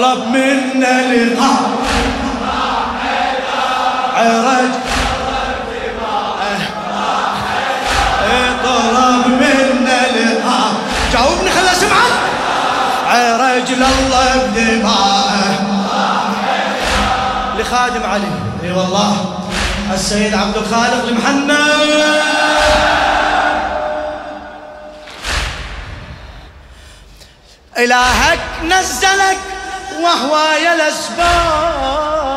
طلب منا لقاء عرج. طلب منا لقاء جاوبني خلنا اسمعك عرج الله بدماءه لخادم علي. إي والله. السيد عبد الخالق المحنى إلهك نزلك وهو يا الأسباب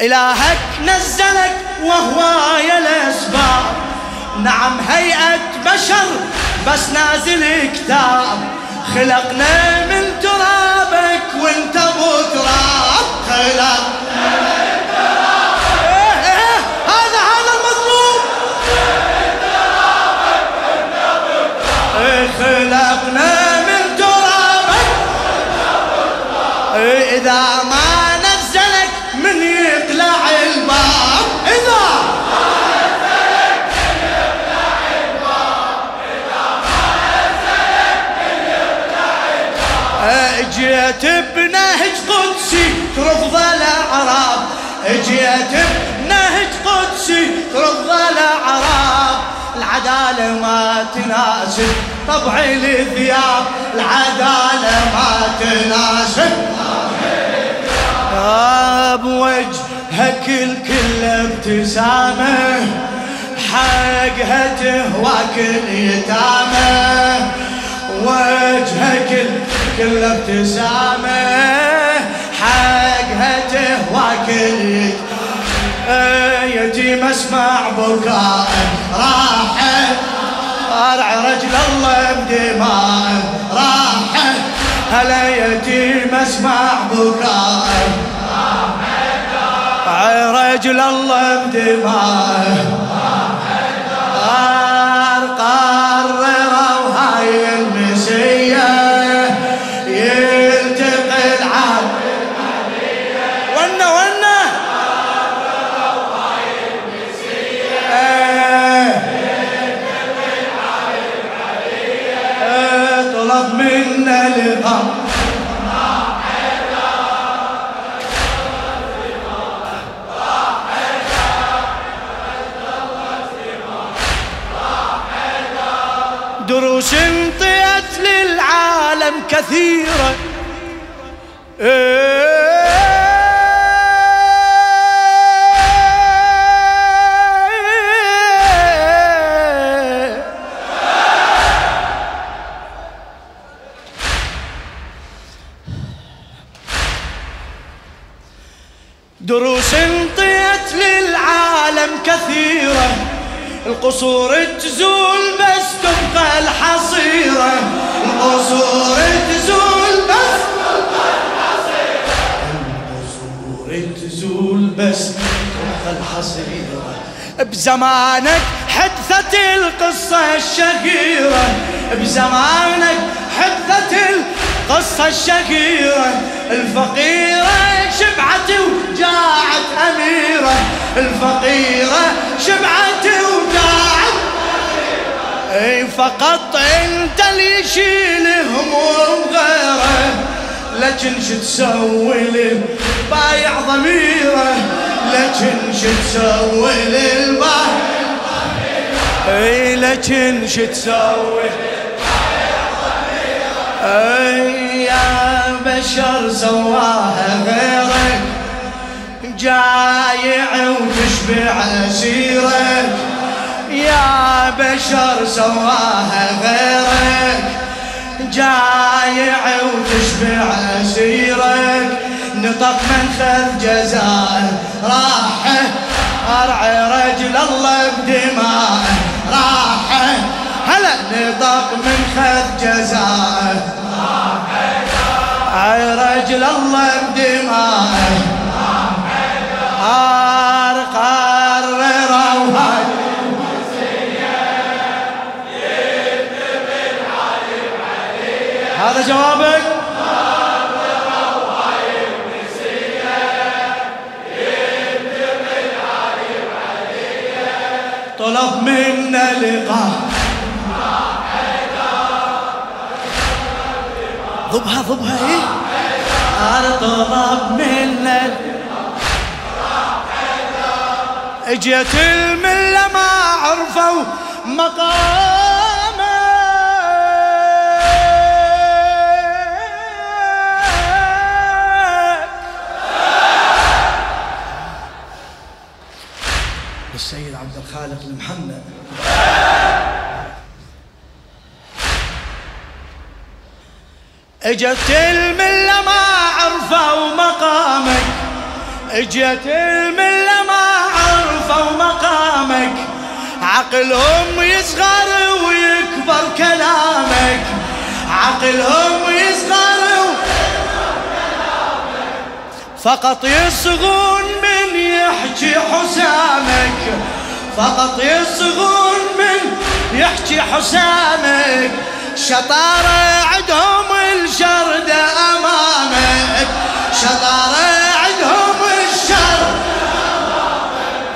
إلهك نزلك وهو يا الأسباب نعم هيئة بشر بس نازل كتاب. خلقنا من ترابك وانت ابو تراب جيت بنهج قدسي ترفض الاعراب جيت بنهج قدسي ترفض الاعراب العدالة ما تناسب طبع الثياب العدالة ما تناسب بوجهك الكل ابتسامة. حقها تهواك اليتامى. وجهك الكل كل ابتسامة حقها تهواك يتيم اسمع بكاء راحة. ارع رجل الله بدماء راحة. هلا يتيم اسمع بكاء رجل الله بدماء. كثيرة القصور تزول بس تبقى الحصيرة. القصور تزول بس تبقى الحصيرة القصور تزول بس تبقى الحصيرة. بزمانك حدثت القصة الشهيرة. بزمانك حدثت القصة الشهيرة. الفقيرة شبعت وجاعت أميرة. الفقيرة شبعت أي فقط أنت اللي يشيل هموم غيره لكن شو تسوي للبايع ضميره؟ لكن شو تسوي للبايع أي لكن شو تسوي؟ أي يا بشر سواها غيرك. جايع وتشبع أسيرك. يا بشر سواها غيرك جايع وتشبع أسيرك. نطق من خذ جزاء راح أرعى رجل الله بدماء راح هلا نطق من خذ جزاء راح رجل الله بدماء قار جوابك. طلب منا لقاء. ضبها ضبها إيه؟ أنا طلب منا إجيت المله ما عرفوا مقام السيد عبد الخالق المحمد اجت الملة ما عرفوا مقامك. اجت الملة ما عرفوا مقامك. عقلهم يصغر ويكبر كلامك. عقلهم يصغر فقط يصغون يحكي حسامك فقط يصغون من يحكي حسامك. شطارة عندهم الشرد أمامك. شطارة عندهم الشرد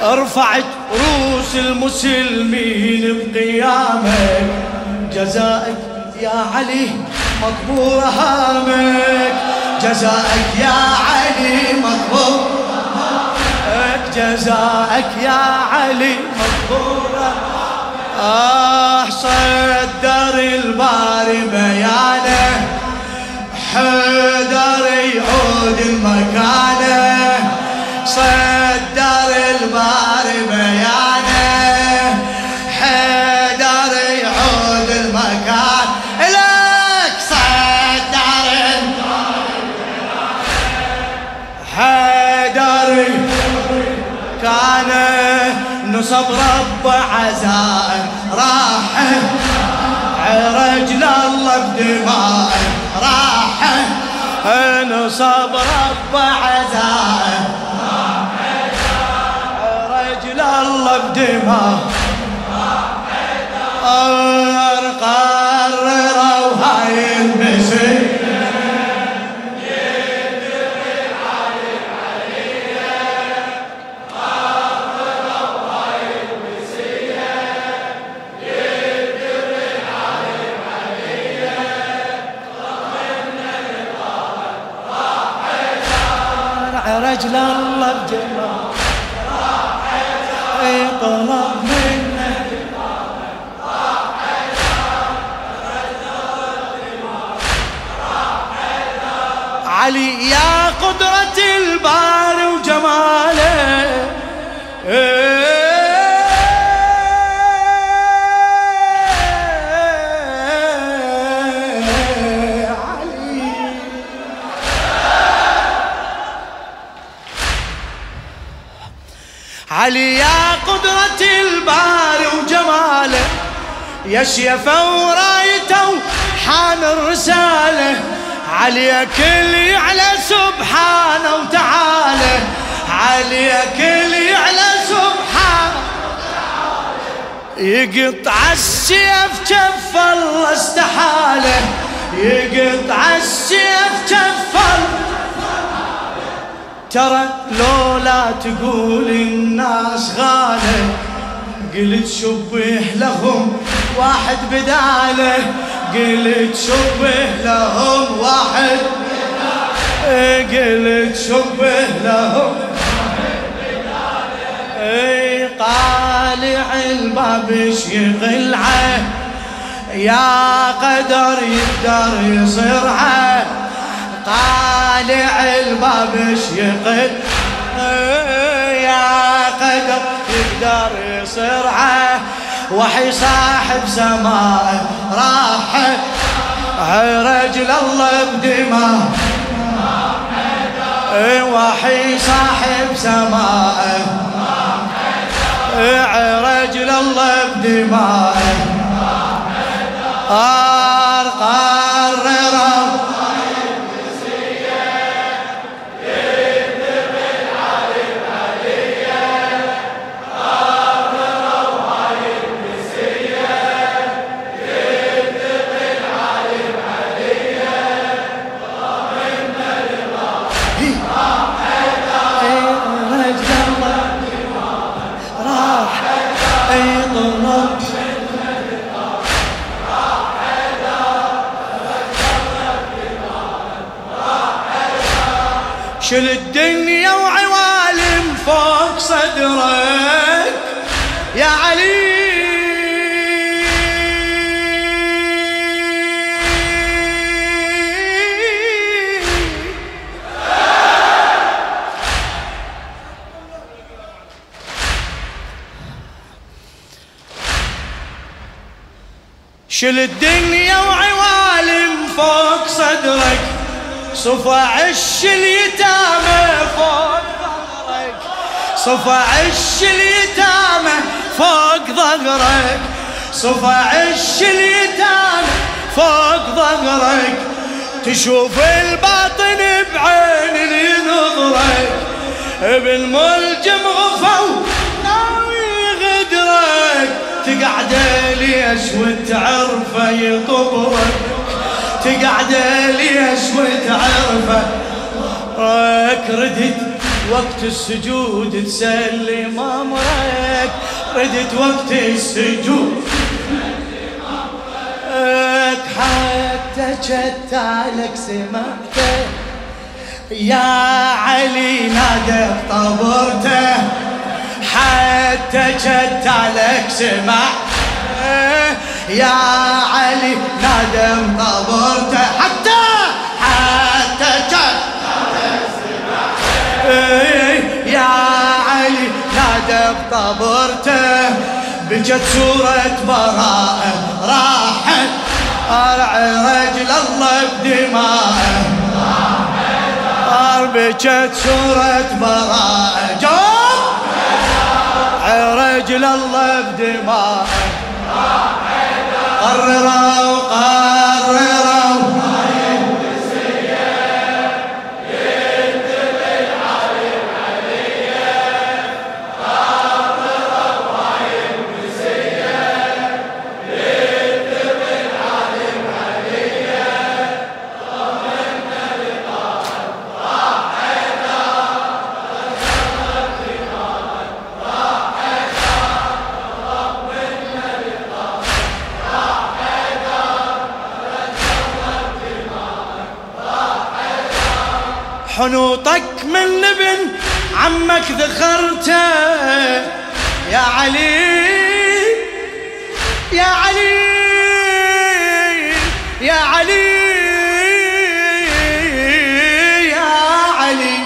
رفعت روس المسلمين بقيامك. جزائك يا علي مطبور هامك. جزائك يا علي مطبور جزائك يا علي مطبور آه صدر الباري بيانه حدر يعود المكانه. صدر عزاء راح رجل الله بدماء راح نصب رب عزاء رجل الله بدماء يا شيفة ورايته حان الرسالة. علي كل يعلى سبحانه وتعالى. علي كل يعلى سبحانه. يقطع السيف كف الله استحاله. يقطع السيف كف الله. ترى لولا تقول الناس غالة قلت شبه لهم. واحد بداله قلت شبه لهم واحد. قلت شبه لهم. اي قالع الباب يغلعه يا قدر يقدر يصرعه. طالع الباب يقد يا قدر يقدر يصرعه. وحي صاحب سماء راح رجل الله بدماء وحي صاحب سماء رجل الله بدماء قرر شل الدنيا وعوالم فوق صدرك صفى عش اليتامى فوق ظهرك صفى عش اليتامى فوق ظهرك صفى عش اليتامى فوق ظهرك. تشوف الباطن بعين نظرك ابن ملجم غفو ليش وتعرفه يطبرك تقعد ليش وتعرفه ردت وقت السجود تسلم أمرك. ردت وقت السجود. حتى جتالك سمعته. يا علي نادى طبرته حتى جتالك سمع يا علي نادى طبرته حتى حتى جتالك سمع يا علي نادى بطبرته بجت سورة براءة راحت. أرع رجل الله بدماءه. بجت سورة براءة. جوب رجل الله بدماءه. حنوطك من ابن عمك ذخرته. يا علي يا علي يا علي يا علي.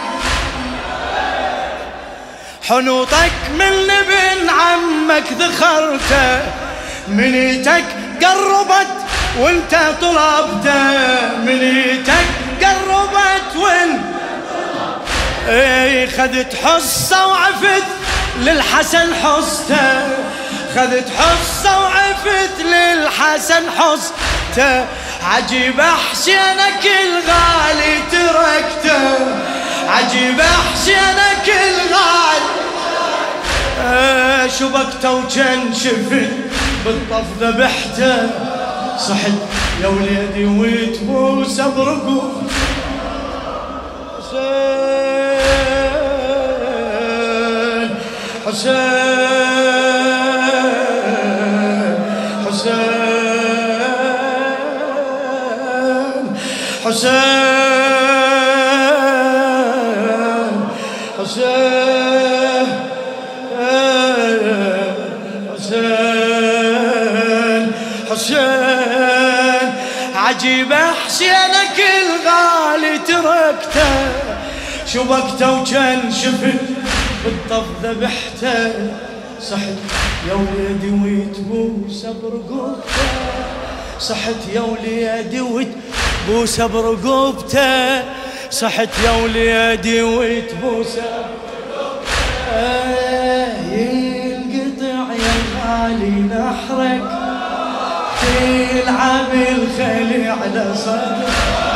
حنوطك من ابن عمك ذخرته. منيتك قربت وانت طلبته. منيتك قربت وانت اي خذت حصة وعفت للحسن حصته. خذت حصة وعفت للحسن حصته. عجيب حسينك الغالي تركته. عجيب حسينك الغالي. آه شبكته وكان شفت بالطف ذبحته صحت يا وليدي وتبوس برقوب حسين حسين حسين حسين حسين حسين. عجيب حسينك الغالي تركته شبكته وكان شفت بالطف ذبحته صحت يا وليدي وتبوس برقوبته صحت يا وليدي وتبوس برقوبته صحت يا وليدي وتبوس آه ينقطع يا غالي نحرك. تلعب الخلي على صدرك.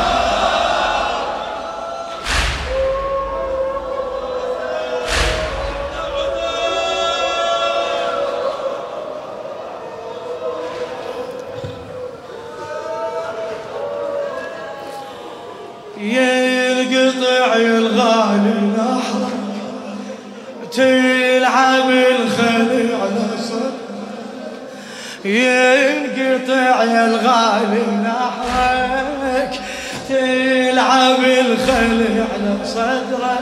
تلعب الخلي على صدرك ينقطع الغالي نحرك تلعب بالخل على صدره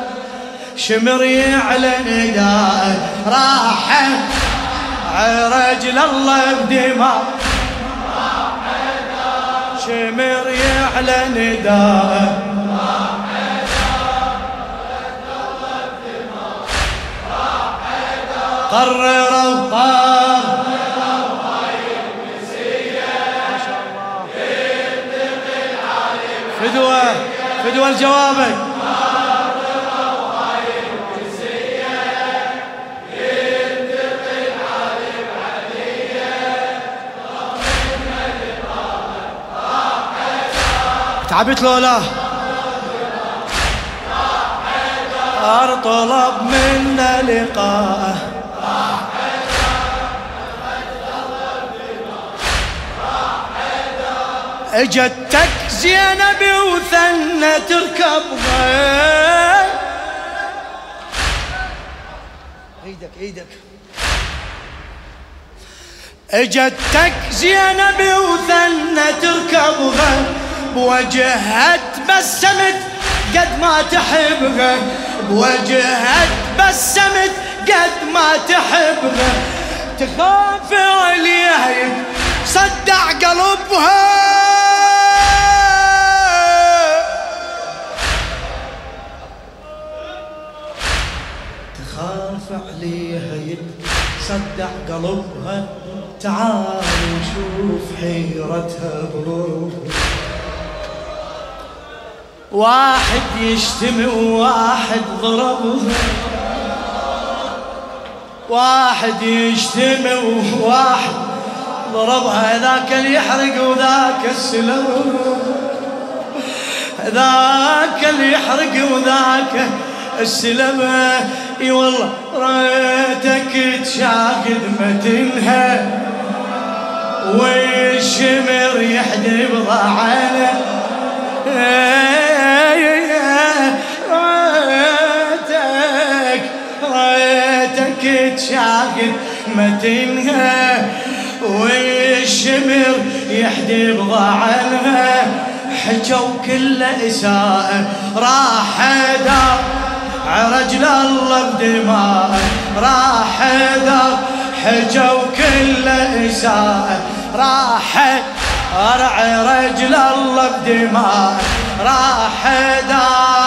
شمر على نداء راح. رجل الله بدماء. شمر على نداء قرروا طار فدوة فدوة الجوابك تعبت لولا. طلب منا لقاءه. اجتك زينب وثنى تركبها إيدك إيدك اجتك زينب وثنى تركبها بوجهها تبسمت قد ما تحبها بوجهها تبسمت قد ما تحبها تخاف عليها صدع قلبها. تخاف عليها يتصدع قلبها. تعال وشوف حيرتها بروحها واحد يشتم وواحد ضربها. واحد يشتم وواحد ضربها. ذاك اللي يحرق وذاك السلم ذاك اللي يحرق وذاك السلم إي والله ريتك تشاهد متنها والشمر يحدب ضعنا تشاهد متنها والشمر يحدي بضعنها حجوا كل إساءة راح دار عرجل الله بدماء راح دار حجوا كل إساءة راح ارع رجل الله بدماء راح دار